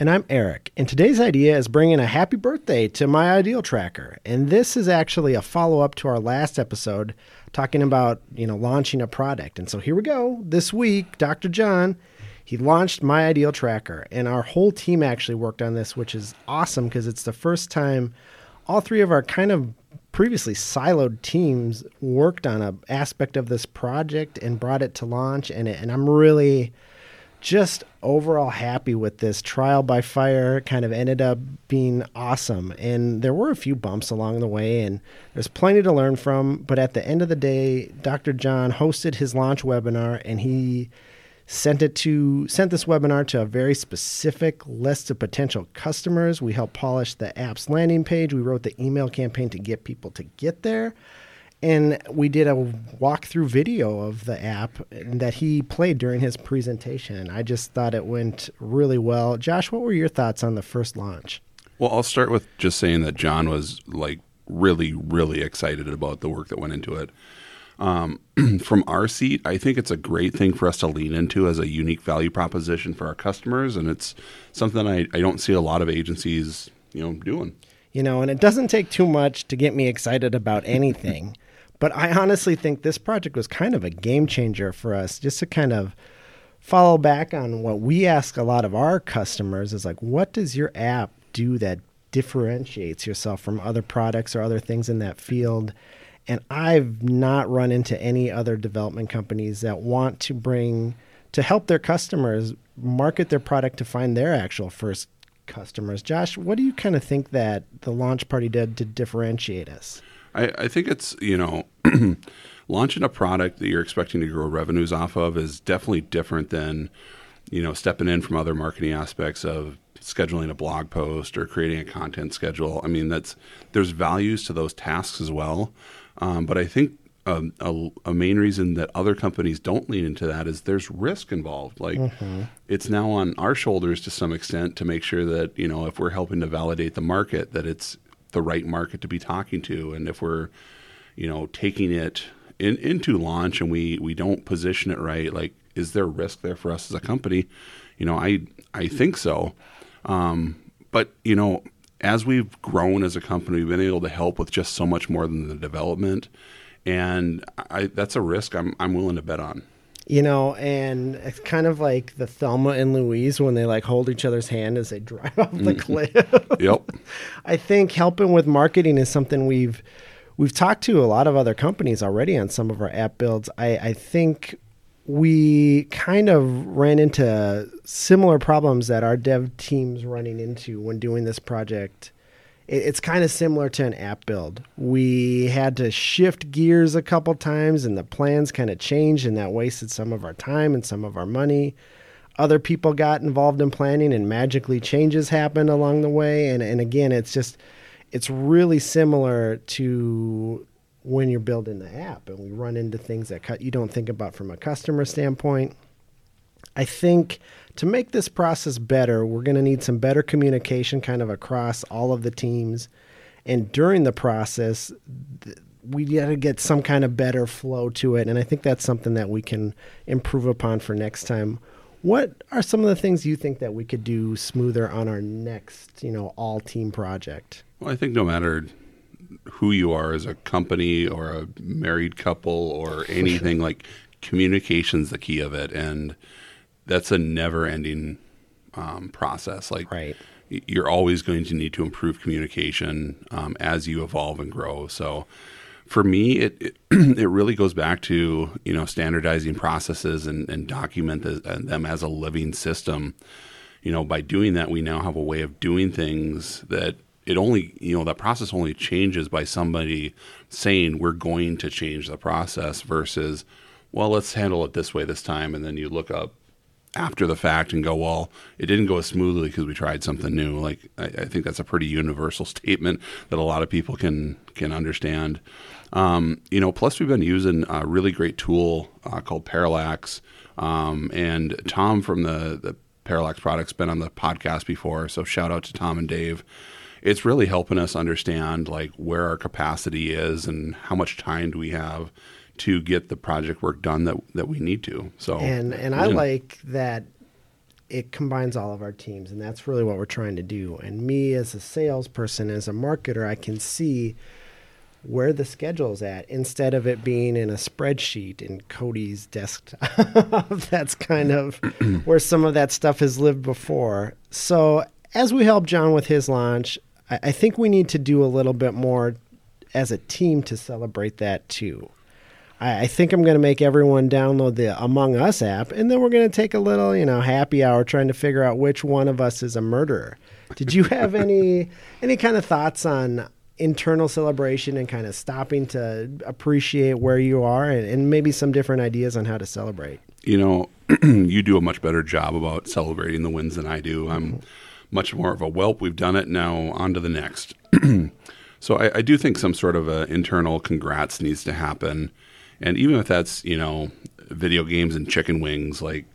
And I'm Eric. And today's idea is bringing a happy birthday to my ideal tracker. And this is actually a follow up to our last episode talking about, you know, launching a product. And so here we go. This week, Dr. John, he launched my ideal tracker. And our whole team actually worked on this, which is awesome because it's the first time all three of our kind of previously siloed teams worked on an aspect of this project and brought it to launch. And, it, and I'm really just overall happy with this trial by fire kind of ended up being awesome. And there were a few bumps along the way and there's plenty to learn from but at the end of the day dr john hosted his launch webinar and he sent it to sent this webinar to a very specific list of potential customers. We helped polish the app's landing page. We wrote the email campaign to get people to get there and we did a walkthrough video of the app that he played during his presentation. I just thought it went really well. Josh, what were your thoughts on the first launch? Well, I'll start with just saying that John was like really, really excited about the work that went into it. Um, from our seat, I think it's a great thing for us to lean into as a unique value proposition for our customers, and it's something I, I don't see a lot of agencies, you know, doing. You know, and it doesn't take too much to get me excited about anything. But I honestly think this project was kind of a game changer for us just to kind of follow back on what we ask a lot of our customers is like, what does your app do that differentiates yourself from other products or other things in that field? And I've not run into any other development companies that want to bring to help their customers market their product to find their actual first customers. Josh, what do you kind of think that the launch party did to differentiate us? I, I think it's you know launching a product that you're expecting to grow revenues off of is definitely different than you know stepping in from other marketing aspects of scheduling a blog post or creating a content schedule. I mean, that's there's values to those tasks as well. Um, but I think um, a, a, main reason that other companies don't lean into that is there's risk involved. Like mm-hmm. it's now on our shoulders to some extent to make sure that you know if we're helping to validate the market that it's the right market to be talking to, and if we're, you know, taking it in, into launch and we we don't position it right, like is there risk there for us as a company? You know, I I think so, um, but you know, as we've grown as a company, we've been able to help with just so much more than the development, and I, that's a risk I'm I'm willing to bet on you know, and it's kind of like the Thelma and Louise when they like hold each other's hand as they drive off the mm-hmm. cliff. yep. I think helping with marketing is something we've we've talked to a lot of other companies already on some of our app builds. I, I think we kind of ran into similar problems that our dev teams running into when doing this project it's kind of similar to an app build. We had to shift gears a couple times and the plans kind of changed and that wasted some of our time and some of our money. Other people got involved in planning and magically changes happened along the way. And, and again, it's just, it's really similar to when you're building the app and we run into things that you don't think about from a customer standpoint. I think to make this process better, we're going to need some better communication kind of across all of the teams. And during the process, we got to get some kind of better flow to it. And I think that's something that we can improve upon for next time. What are some of the things you think that we could do smoother on our next, you know, all team project? Well, I think no matter who you are as a company or a married couple or anything like communication's the key of it and that's a never ending um, process. Like, right. you're always going to need to improve communication um, as you evolve and grow. So, for me, it, it, it really goes back to you know standardizing processes and, and document the, them as a living system. You know, by doing that, we now have a way of doing things that it only you know that process only changes by somebody saying we're going to change the process versus well let's handle it this way this time and then you look up after the fact and go, well, it didn't go as smoothly because we tried something new. Like I, I, think that's a pretty universal statement that a lot of people can can understand. Um, you know, plus we've been using a really great tool uh, called Parallax, um, and Tom from the the Parallax products been on the podcast before. So shout out to Tom and Dave. It's really helping us understand like where our capacity is and how much time do we have to get the project work done that that we need to. So and and I like that it combines all of our teams, and that's really what we're trying to do. And me as a salesperson, as a marketer, I can see where the schedule is at instead of it being in a spreadsheet in Cody's desktop. that's kind of where some of that stuff has lived before. So as we help John with his launch, I, I think we need to do a little bit more as a team to celebrate that too. I, I think I'm going to make everyone download the Among Us app, and then we're going to take a little, you know, happy hour trying to figure out which one of us is a murderer. Did you have any any kind of thoughts on internal celebration and kind of stopping to appreciate where you are and, and maybe some different ideas on how to celebrate? You know, you do a much better job about celebrating the wins than I do. I'm mm-hmm. much more of a whelp. We've done it now. On to the next. so I, I, do think some sort of internal congrats needs to happen and even if that's you know video games and chicken wings, like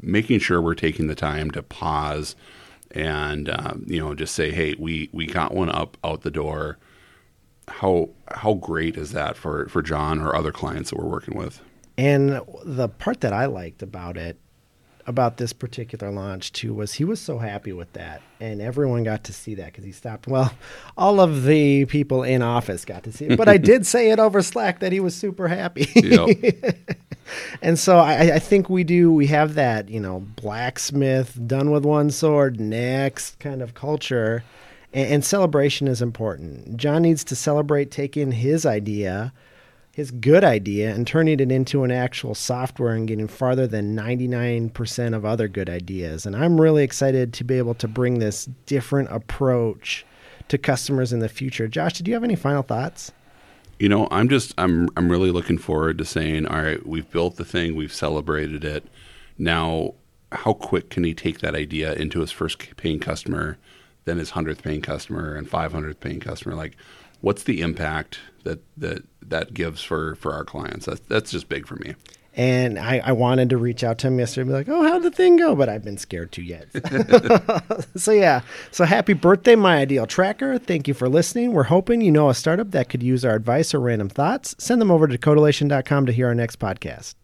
making sure we're taking the time to pause and uh, you know just say, hey, we we got one up out the door. How how great is that for for John or other clients that we're working with? And the part that I liked about it about this particular launch too was he was so happy with that. And everyone got to see that because he stopped well all of the people in office got to see it. But i did say it over slack that he was super happy. And so I, I, think we do we have that you know blacksmith done with one sword next kind of culture. And, and celebration is important. John needs to celebrate taking his idea his good idea and turning it into an actual software and getting farther than 99% of other good ideas. And I'm really excited to be able to bring this different approach to customers in the future. Josh, did you have any final thoughts? You know, I'm just I'm I'm really looking forward to saying, all right, we've built the thing, we've celebrated it. Now, how quick can he take that idea into his first paying customer, then his 100th paying customer and 500th paying customer? Like what's the impact that that that gives for for our clients? That's that's just big for me. And I, I wanted to reach out to him yesterday and be like, oh, how'd the thing go? But I've been scared to yet. so, yeah. So, happy birthday, my ideal tracker. Thank you for listening. We're hoping you know a startup that could use our advice or random thoughts. Send them over to codelation.com to hear our next podcast.